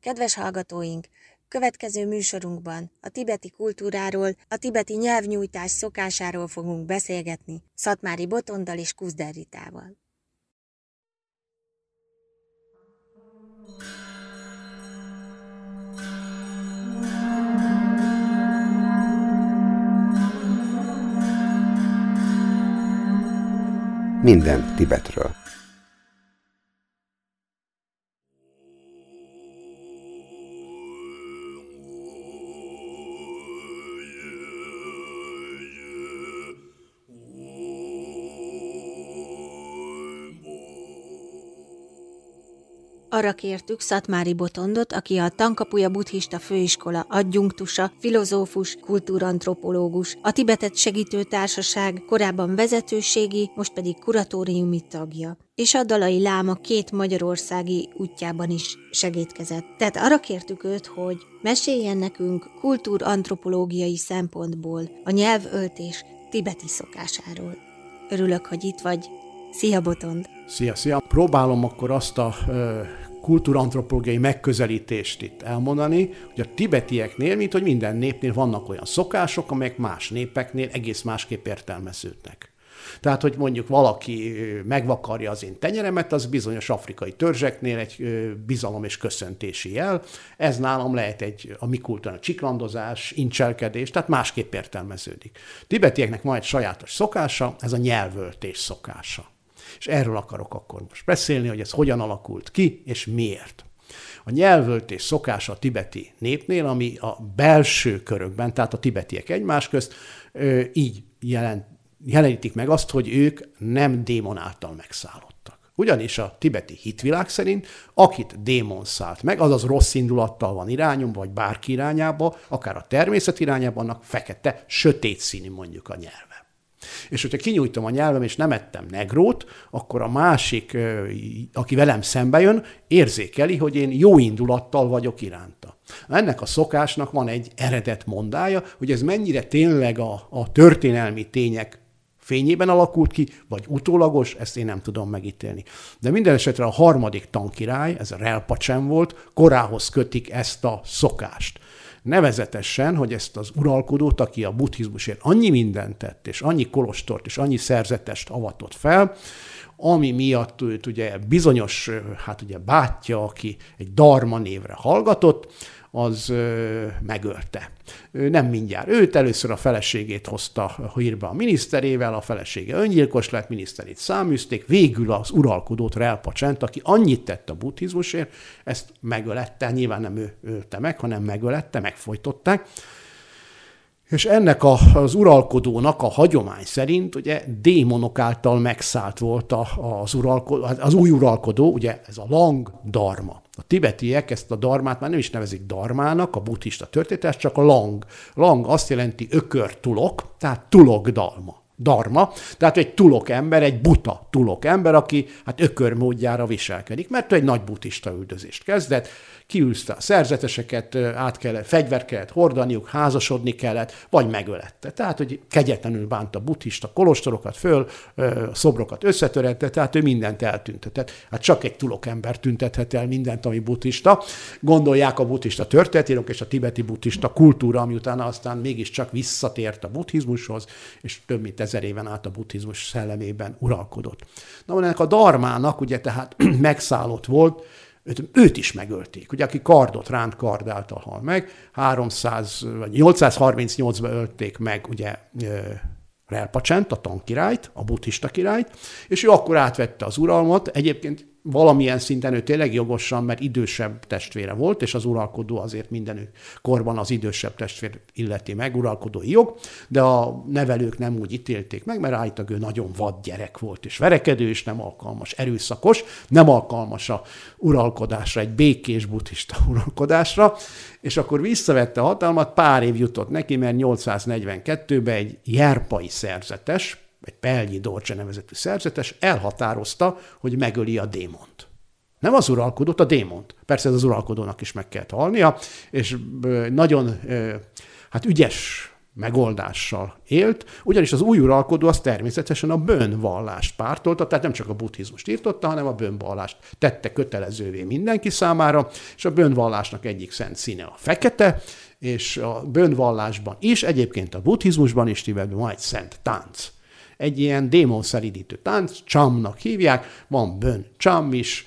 Kedves hallgatóink, következő műsorunkban a tibeti kultúráról, a tibeti nyelvnyújtás szokásáról fogunk beszélgetni Szatmári Botondal és Kuzderitával. Minden Tibetről. Arra kértük Szatmári Botondot, aki a Tankapuja Buddhista Főiskola adjunktusa, filozófus, kultúrantropológus, a Tibetet Segítő Társaság korábban vezetőségi, most pedig kuratóriumi tagja és a Dalai Láma két magyarországi útjában is segítkezett. Tehát arra kértük őt, hogy meséljen nekünk kultúrantropológiai szempontból a nyelvöltés tibeti szokásáról. Örülök, hogy itt vagy. Szia, Botond! Szia, szia! Próbálom akkor azt a kultúrantropológiai megközelítést itt elmondani, hogy a tibetieknél, mint hogy minden népnél vannak olyan szokások, amelyek más népeknél egész másképp értelmeződnek. Tehát, hogy mondjuk valaki megvakarja az én tenyeremet, az bizonyos afrikai törzseknél egy bizalom és köszöntési jel. Ez nálam lehet egy a mi kultúrán csiklandozás, incselkedés, tehát másképp értelmeződik. Tibetieknek van egy sajátos szokása, ez a nyelvöltés szokása. És erről akarok akkor most beszélni, hogy ez hogyan alakult ki, és miért. A nyelvöltés szokása a tibeti népnél, ami a belső körökben, tehát a tibetiek egymás közt, így jelent, jelenítik meg azt, hogy ők nem démon által megszállottak. Ugyanis a tibeti hitvilág szerint, akit démon szállt meg, azaz rossz indulattal van irányom, vagy bárki irányába, akár a természet irányába, annak fekete, sötét színű mondjuk a nyelv. És hogyha kinyújtom a nyelvem, és nem ettem negrót, akkor a másik, aki velem szembe jön, érzékeli, hogy én jó indulattal vagyok iránta. Ennek a szokásnak van egy eredet mondája, hogy ez mennyire tényleg a, a történelmi tények fényében alakult ki, vagy utólagos, ezt én nem tudom megítélni. De minden esetre a harmadik tankirály, ez a Relpacsen volt, korához kötik ezt a szokást. Nevezetesen, hogy ezt az uralkodót, aki a buddhizmusért annyi mindent tett, és annyi kolostort, és annyi szerzetest avatott fel, ami miatt őt ugye bizonyos, hát ugye bátyja, aki egy Darma névre hallgatott, az megölte. Nem mindjárt. Őt először a feleségét hozta hírbe a miniszterével, a felesége öngyilkos lett, miniszterét száműzték, végül az uralkodót Relpacsent, aki annyit tett a buddhizmusért, ezt megölette, nyilván nem ő ölte meg, hanem megölette, megfojtották. És ennek a, az uralkodónak a hagyomány szerint ugye démonok által megszállt volt az, uralkodó, az új uralkodó, ugye ez a Lang Dharma. A tibetiek ezt a darmát már nem is nevezik darmának, a buddhista történetes, csak a lang. Lang azt jelenti ökör tulok, tehát tulok dalma. Darma, tehát egy tulok ember, egy buta tulok ember, aki hát ökör módjára viselkedik, mert ő egy nagy buddhista üldözést kezdett, kiűzte a szerzeteseket, át kellett, fegyvert kellett hordaniuk, házasodni kellett, vagy megölette. Tehát, hogy kegyetlenül bánta buddhista kolostorokat föl, szobrokat összetörette, tehát ő mindent eltüntetett. Hát csak egy tulok ember tüntethet el mindent, ami buddhista. Gondolják a buddhista történetírok és a tibeti buddhista kultúra, ami utána aztán mégiscsak visszatért a buddhizmushoz, és több mint ezer éven át a buddhizmus szellemében uralkodott. Na, ennek a darmának ugye tehát megszállott volt, őt, őt is megölték. Ugye, aki kardot ránt, kard által hal meg. 300, vagy 838-ban ölték meg ugye Relpacsent, a tankirályt, a buddhista királyt, és ő akkor átvette az uralmat. Egyébként valamilyen szinten ő tényleg jogosan, mert idősebb testvére volt, és az uralkodó azért minden korban az idősebb testvér illeti meg, uralkodói jog, de a nevelők nem úgy ítélték meg, mert állítólag ő nagyon vad gyerek volt, és verekedő, és nem alkalmas, erőszakos, nem alkalmas a uralkodásra, egy békés buddhista uralkodásra, és akkor visszavette a hatalmat, pár év jutott neki, mert 842-ben egy jerpai szerzetes, egy Pelnyi Dorcse nevezetű szerzetes elhatározta, hogy megöli a démont. Nem az uralkodót, a démont. Persze ez az uralkodónak is meg kellett halnia, és nagyon hát ügyes megoldással élt, ugyanis az új uralkodó az természetesen a bőnvallást pártolta, tehát nem csak a buddhizmust írtotta, hanem a bőnvallást tette kötelezővé mindenki számára, és a bőnvallásnak egyik szent színe a fekete, és a bőnvallásban is, egyébként a buddhizmusban is Tibetben van egy szent tánc. Egy ilyen démonszelidítő tánc, csamnak hívják, van bön csam is,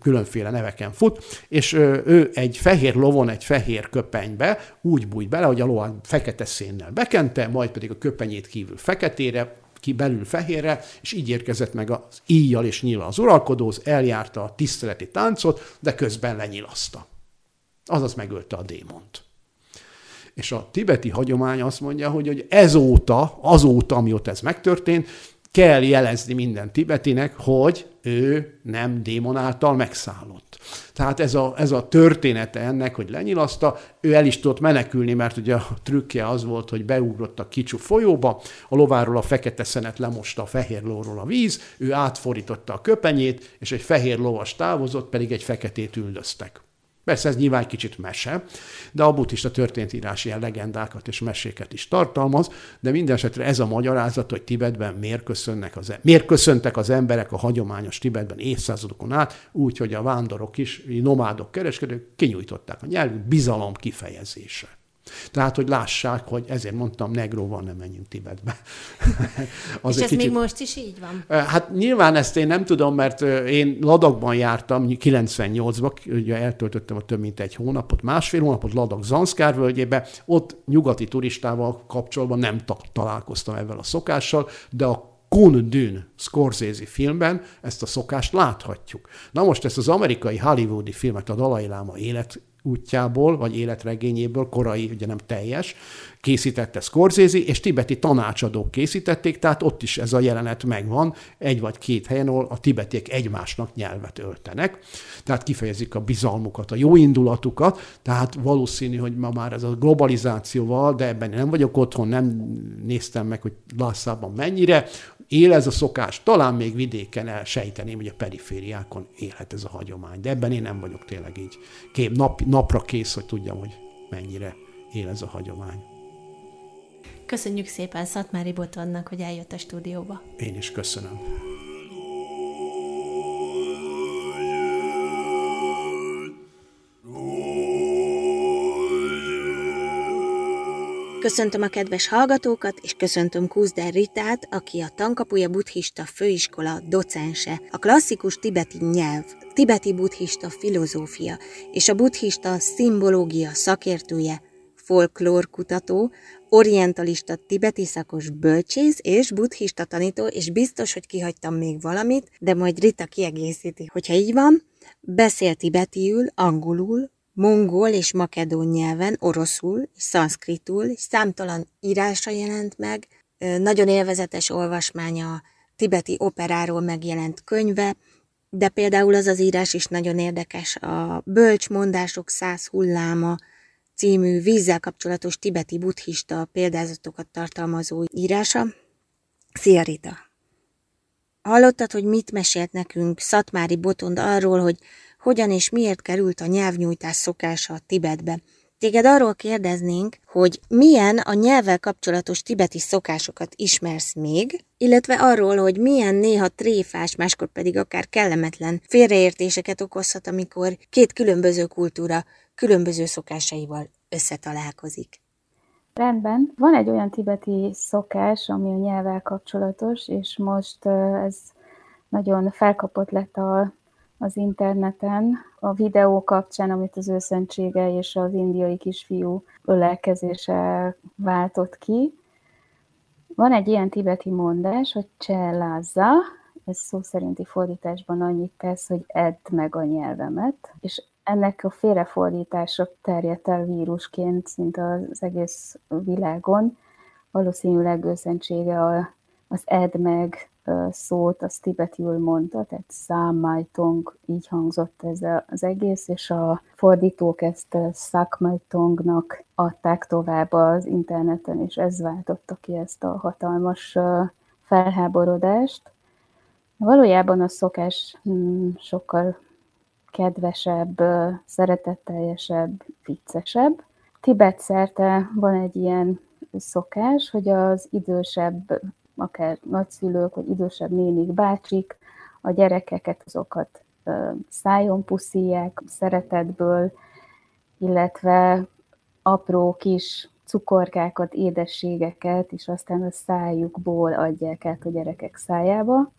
különféle neveken fut, és ő egy fehér lovon, egy fehér köpenybe úgy bújt bele, hogy a lovát fekete szénnel bekente, majd pedig a köpenyét kívül feketére, ki belül fehérre, és így érkezett meg az íjjal és nyíla az uralkodóz, eljárta a tiszteleti táncot, de közben lenyilaszta. Azaz megölte a démont. És a tibeti hagyomány azt mondja, hogy, hogy ezóta, azóta, amióta ez megtörtént, kell jelezni minden tibetinek, hogy ő nem démon által megszállott. Tehát ez a, ez a története ennek, hogy lenyilaszta, ő el is tudott menekülni, mert ugye a trükkje az volt, hogy beugrott a kicsú folyóba, a lováról a fekete szenet lemosta a fehér lóról a víz, ő átforította a köpenyét, és egy fehér lovas távozott, pedig egy feketét üldöztek. Persze ez nyilván kicsit mese, de a buddhista történetírás ilyen legendákat és meséket is tartalmaz, de minden esetre ez a magyarázat, hogy Tibetben miért, köszönnek az, e- miért köszöntek az emberek a hagyományos Tibetben évszázadokon át, úgy, hogy a vándorok is, nomádok, kereskedők kinyújtották a nyelvük bizalom kifejezése. Tehát, hogy lássák, hogy ezért mondtam, negróval nem menjünk Tibetbe. az És ez kicsit... még most is így van? Hát nyilván ezt én nem tudom, mert én Ladakban jártam 98-ban, ugye eltöltöttem a több mint egy hónapot, másfél hónapot Ladak Zanszkár völgyébe, ott nyugati turistával kapcsolatban nem találkoztam ezzel a szokással, de a Kun Dün Scorsese filmben ezt a szokást láthatjuk. Na most ezt az amerikai hollywoodi filmet, a Dalai Lama élet útjából, vagy életregényéből, korai, ugye nem teljes, készítette Scorsese, és tibeti tanácsadók készítették, tehát ott is ez a jelenet megvan, egy vagy két helyen, ahol a tibetiek egymásnak nyelvet öltenek, tehát kifejezik a bizalmukat, a jó indulatukat, tehát valószínű, hogy ma már ez a globalizációval, de ebben nem vagyok otthon, nem néztem meg, hogy Lászában mennyire, él ez a szokás, talán még vidéken elsejteném, hogy a perifériákon élhet ez a hagyomány, de ebben én nem vagyok tényleg így kép, nap, napra kész, hogy tudjam, hogy mennyire él ez a hagyomány. Köszönjük szépen Szatmári Botonnak, hogy eljött a stúdióba. Én is köszönöm. Köszöntöm a kedves hallgatókat, és köszöntöm Kúzder Ritát, aki a Tankapuja Buddhista Főiskola docense, a klasszikus tibeti nyelv, tibeti buddhista filozófia és a buddhista szimbológia szakértője, folklórkutató, orientalista tibeti szakos bölcsész és buddhista tanító, és biztos, hogy kihagytam még valamit, de majd Rita kiegészíti. Hogyha így van, beszél tibetiül, angolul, mongol és makedón nyelven, oroszul szanszkritul, és számtalan írása jelent meg, nagyon élvezetes olvasmánya tibeti operáról megjelent könyve, de például az az írás is nagyon érdekes, a Bölcsmondások száz hulláma című vízzel kapcsolatos tibeti buddhista példázatokat tartalmazó írása. Szia Rita! Hallottad, hogy mit mesélt nekünk Szatmári Botond arról, hogy hogyan és miért került a nyelvnyújtás szokása a Tibetbe. Téged arról kérdeznénk, hogy milyen a nyelvvel kapcsolatos tibeti szokásokat ismersz még, illetve arról, hogy milyen néha tréfás, máskor pedig akár kellemetlen félreértéseket okozhat, amikor két különböző kultúra különböző szokásaival összetalálkozik. Rendben. Van egy olyan tibeti szokás, ami a nyelvvel kapcsolatos, és most ez nagyon felkapott lett a az interneten a videó kapcsán, amit az őszentsége és az indiai kisfiú ölelkezése váltott ki. Van egy ilyen tibeti mondás, hogy cselázza, ez szó szerinti fordításban annyit tesz, hogy edd meg a nyelvemet, és ennek a félrefordítása terjedt el vírusként szinte az egész világon. Valószínűleg őszentsége az edd meg szót, az tibetiül mondta, tehát számájtong, így hangzott ez az egész, és a fordítók ezt szakmájtongnak adták tovább az interneten, és ez váltotta ki ezt a hatalmas felháborodást. Valójában a szokás hmm, sokkal kedvesebb, szeretetteljesebb, viccesebb. Tibet szerte van egy ilyen szokás, hogy az idősebb, akár nagyszülők, vagy idősebb nénik, bácsik a gyerekeket, azokat szájon puszíják szeretetből, illetve apró kis cukorkákat, édességeket, és aztán a szájukból adják át a gyerekek szájába.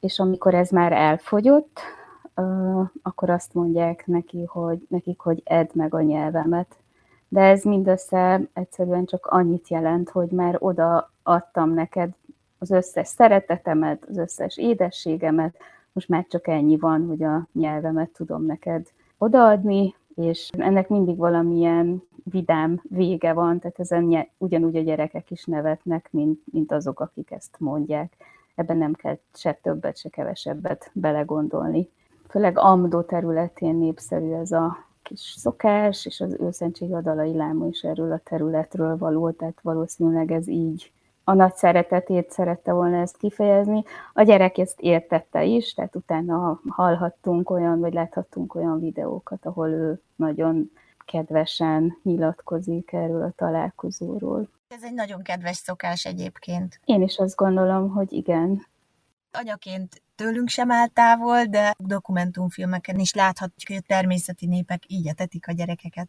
És amikor ez már elfogyott, akkor azt mondják neki, hogy, nekik, hogy edd meg a nyelvemet. De ez mindössze egyszerűen csak annyit jelent, hogy már oda adtam neked az összes szeretetemet, az összes édességemet, most már csak ennyi van, hogy a nyelvemet tudom neked odaadni, és ennek mindig valamilyen vidám vége van, tehát ezen ugyanúgy a gyerekek is nevetnek, mint, mint azok, akik ezt mondják. Ebben nem kell se többet, se kevesebbet belegondolni. Főleg Amdó területén népszerű ez a kis szokás, és az őszentség a dalai láma is erről a területről való, tehát valószínűleg ez így a nagy szeretetét szerette volna ezt kifejezni. A gyerek ezt értette is, tehát utána hallhattunk olyan, vagy láthattunk olyan videókat, ahol ő nagyon kedvesen nyilatkozik erről a találkozóról. Ez egy nagyon kedves szokás egyébként. Én is azt gondolom, hogy igen. Anyaként tőlünk sem áll távol, de dokumentumfilmeken is láthatjuk, hogy a természeti népek így etetik a gyerekeket.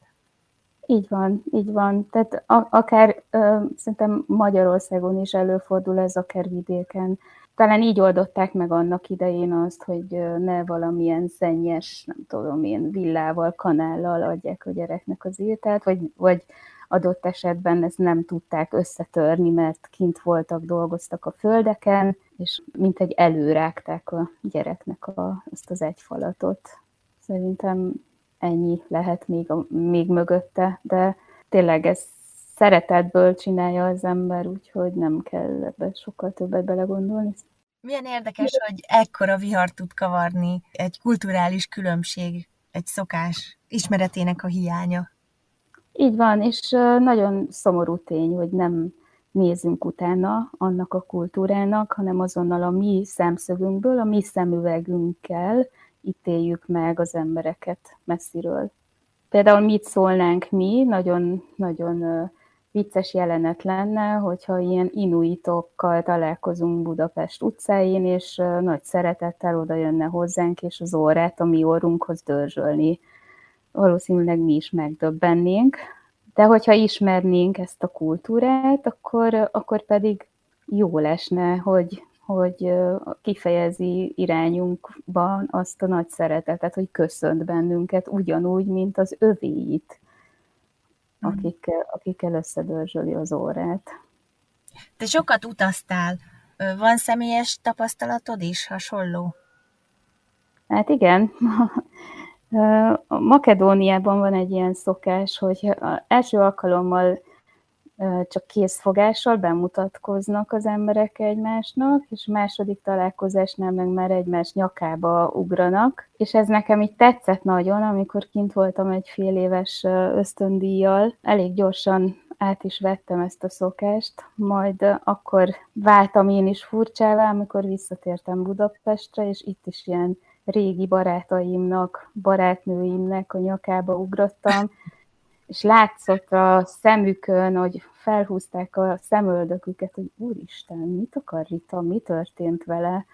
Így van, így van. Tehát a, akár ö, szerintem Magyarországon is előfordul ez, akár vidéken. Talán így oldották meg annak idején azt, hogy ne valamilyen szennyes, nem tudom én, villával, kanállal adják a gyereknek az ételt, vagy, vagy adott esetben ezt nem tudták összetörni, mert kint voltak, dolgoztak a földeken, és mint egy előrágták a gyereknek a, azt az egyfalatot. Szerintem ennyi lehet még, a, még mögötte, de tényleg ez szeretetből csinálja az ember, úgyhogy nem kell ebbe sokkal többet belegondolni. Milyen érdekes, hogy ekkora vihar tud kavarni egy kulturális különbség, egy szokás ismeretének a hiánya. Így van, és nagyon szomorú tény, hogy nem nézünk utána annak a kultúrának, hanem azonnal a mi szemszögünkből, a mi szemüvegünkkel ítéljük meg az embereket messziről. Például mit szólnánk mi, nagyon, nagyon vicces jelenet lenne, hogyha ilyen inuitokkal találkozunk Budapest utcáin, és nagy szeretettel oda jönne hozzánk, és az órát a mi orrunkhoz dörzsölni. Valószínűleg mi is megdöbbennénk, de hogyha ismernénk ezt a kultúrát, akkor, akkor pedig jó lesne, hogy, hogy kifejezi irányunkban azt a nagy szeretetet, hogy köszönt bennünket ugyanúgy, mint az övéit, mm. akikkel, akikkel összedörzsöli az órát. Te sokat utaztál. Van személyes tapasztalatod is hasonló? Hát igen. Makedóniában van egy ilyen szokás, hogy első alkalommal csak készfogással bemutatkoznak az emberek egymásnak, és második találkozásnál meg már egymás nyakába ugranak. És ez nekem így tetszett nagyon, amikor kint voltam egy fél éves ösztöndíjjal. Elég gyorsan át is vettem ezt a szokást, majd akkor váltam én is furcsává, amikor visszatértem Budapestre, és itt is ilyen régi barátaimnak, barátnőimnek a nyakába ugrottam, és látszott a szemükön, hogy felhúzták a szemöldöküket, hogy úristen, mit akar Rita, mi történt vele?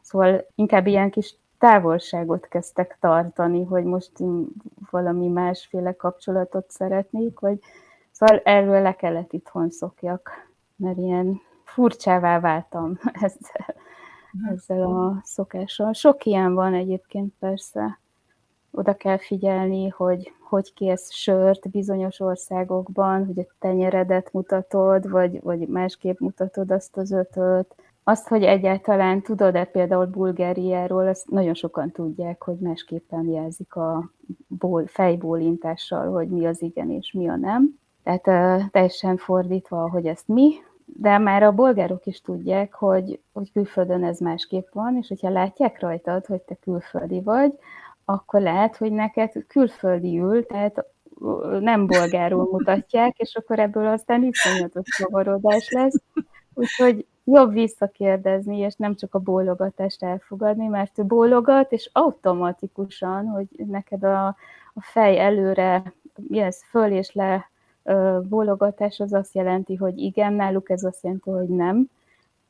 Szóval inkább ilyen kis távolságot kezdtek tartani, hogy most valami másféle kapcsolatot szeretnék, vagy szóval erről le kellett itthon szokjak, mert ilyen furcsává váltam ezzel, ezzel a szokással. Sok ilyen van egyébként persze oda kell figyelni, hogy hogy kész sört bizonyos országokban, hogy a tenyeredet mutatod, vagy, vagy másképp mutatod azt az ötöt. Azt, hogy egyáltalán tudod-e például Bulgáriáról, azt nagyon sokan tudják, hogy másképpen jelzik a ból, fejbólintással, hogy mi az igen és mi a nem. Tehát uh, teljesen fordítva, hogy ezt mi, de már a bolgárok is tudják, hogy, hogy külföldön ez másképp van, és hogyha látják rajtad, hogy te külföldi vagy, akkor lehet, hogy neked külföldi ül, tehát nem bolgárul mutatják, és akkor ebből aztán iszonyatos zavarodás lesz. Úgyhogy jobb visszakérdezni, és nem csak a bólogatást elfogadni, mert ő bólogat, és automatikusan, hogy neked a, a fej előre jössz föl és le bólogatás az azt jelenti, hogy igen, náluk ez azt jelenti, hogy nem.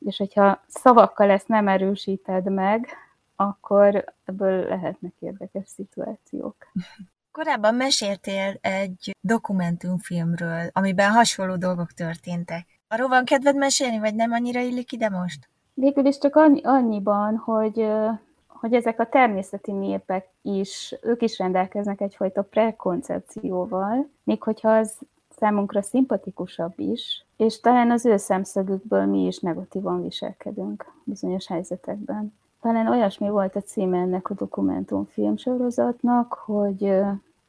És hogyha szavakkal ezt nem erősíted meg, akkor ebből lehetnek érdekes szituációk. Korábban meséltél egy dokumentumfilmről, amiben hasonló dolgok történtek. Arról van kedved mesélni, vagy nem annyira illik ide most? Végül is csak annyi, annyiban, hogy, hogy ezek a természeti népek is, ők is rendelkeznek egyfajta prekoncepcióval, még hogyha az számunkra szimpatikusabb is, és talán az ő szemszögükből mi is negatívan viselkedünk bizonyos helyzetekben. Talán olyasmi volt a címe ennek a dokumentumfilm sorozatnak, hogy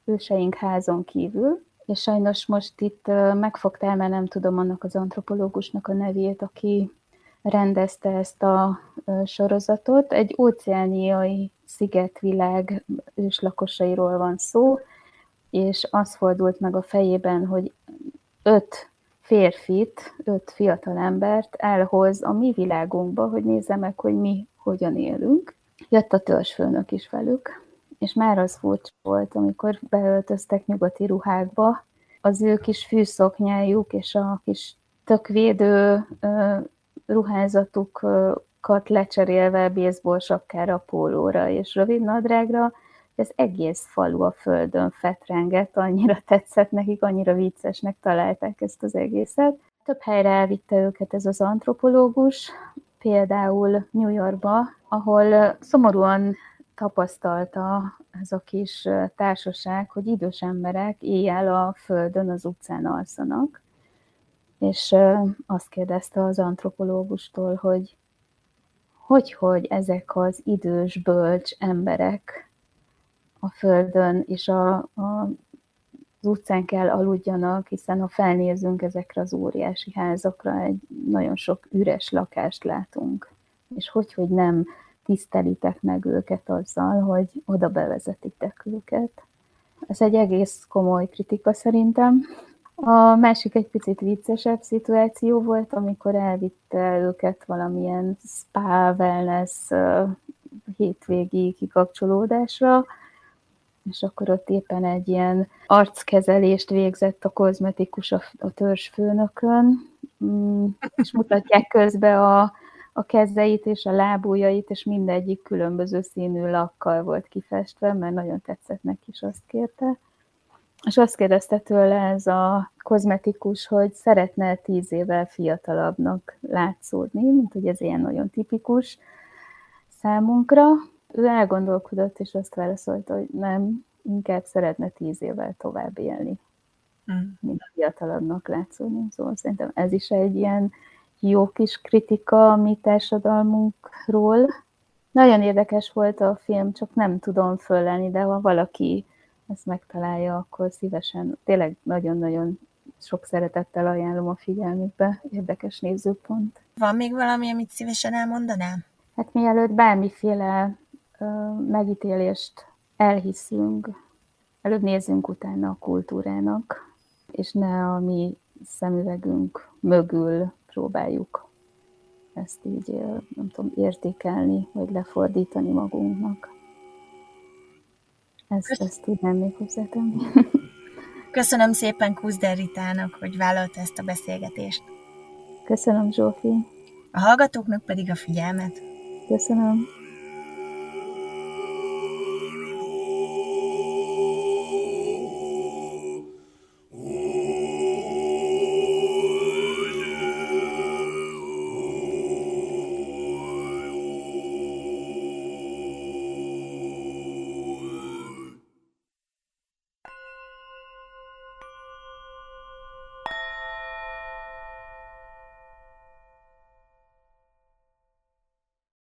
őseink házon kívül, és sajnos most itt megfogtál, mert nem tudom annak az antropológusnak a nevét, aki rendezte ezt a sorozatot. Egy óceániai szigetvilág őslakosairól van szó, és az fordult meg a fejében, hogy öt férfit, öt fiatal embert elhoz a mi világunkba, hogy nézze meg, hogy mi hogyan élünk. Jött a törzsfőnök is velük, és már az furcsa volt, amikor beöltöztek nyugati ruhákba, az ő kis fűszoknyájuk és a kis tökvédő ruházatukat lecserélve baseball sapkára, pólóra és rövid nadrágra, ez egész falu a földön fetrengett, annyira tetszett nekik, annyira viccesnek találták ezt az egészet. Több helyre elvitte őket ez az antropológus, például New Yorkba, ahol szomorúan tapasztalta ez a kis társaság, hogy idős emberek éjjel a földön, az utcán alszanak, és azt kérdezte az antropológustól, hogy hogy, hogy ezek az idős, bölcs emberek a földön és a, a, az utcán kell aludjanak, hiszen ha felnézünk ezekre az óriási házakra, egy nagyon sok üres lakást látunk. És hogy, hogy nem tisztelitek meg őket azzal, hogy oda bevezetitek őket. Ez egy egész komoly kritika szerintem. A másik egy picit viccesebb szituáció volt, amikor elvitte őket valamilyen spa, wellness hétvégi kikapcsolódásra, és akkor ott éppen egy ilyen arckezelést végzett a kozmetikus a, a törzsfőnökön, mm, és mutatják közbe a, a kezeit és a lábujjait, és mindegyik különböző színű lakkal volt kifestve, mert nagyon tetszett neki, is azt kérte. És azt kérdezte tőle ez a kozmetikus, hogy szeretne tíz évvel fiatalabbnak látszódni, mint hogy ez ilyen nagyon tipikus számunkra, ő elgondolkodott, és azt válaszolta, hogy nem, inkább szeretne tíz évvel tovább élni, mm. mint fiatalabbnak látszódni. Szóval szerintem ez is egy ilyen jó kis kritika a mi társadalmunkról. Nagyon érdekes volt a film, csak nem tudom föllelni, de ha valaki ezt megtalálja, akkor szívesen, tényleg nagyon-nagyon sok szeretettel ajánlom a figyelmükbe. Érdekes nézőpont. Van még valami, amit szívesen elmondanám? Hát mielőtt bármiféle megítélést elhiszünk, előbb nézzünk utána a kultúrának, és ne a mi szemüvegünk mögül próbáljuk ezt így, nem tudom, értékelni, vagy lefordítani magunknak. Ezt, ezt tudnám még hozzátenni. Köszönöm szépen Kuzder Ritának, hogy vállalta ezt a beszélgetést. Köszönöm, Zsófi. A hallgatóknak pedig a figyelmet. Köszönöm.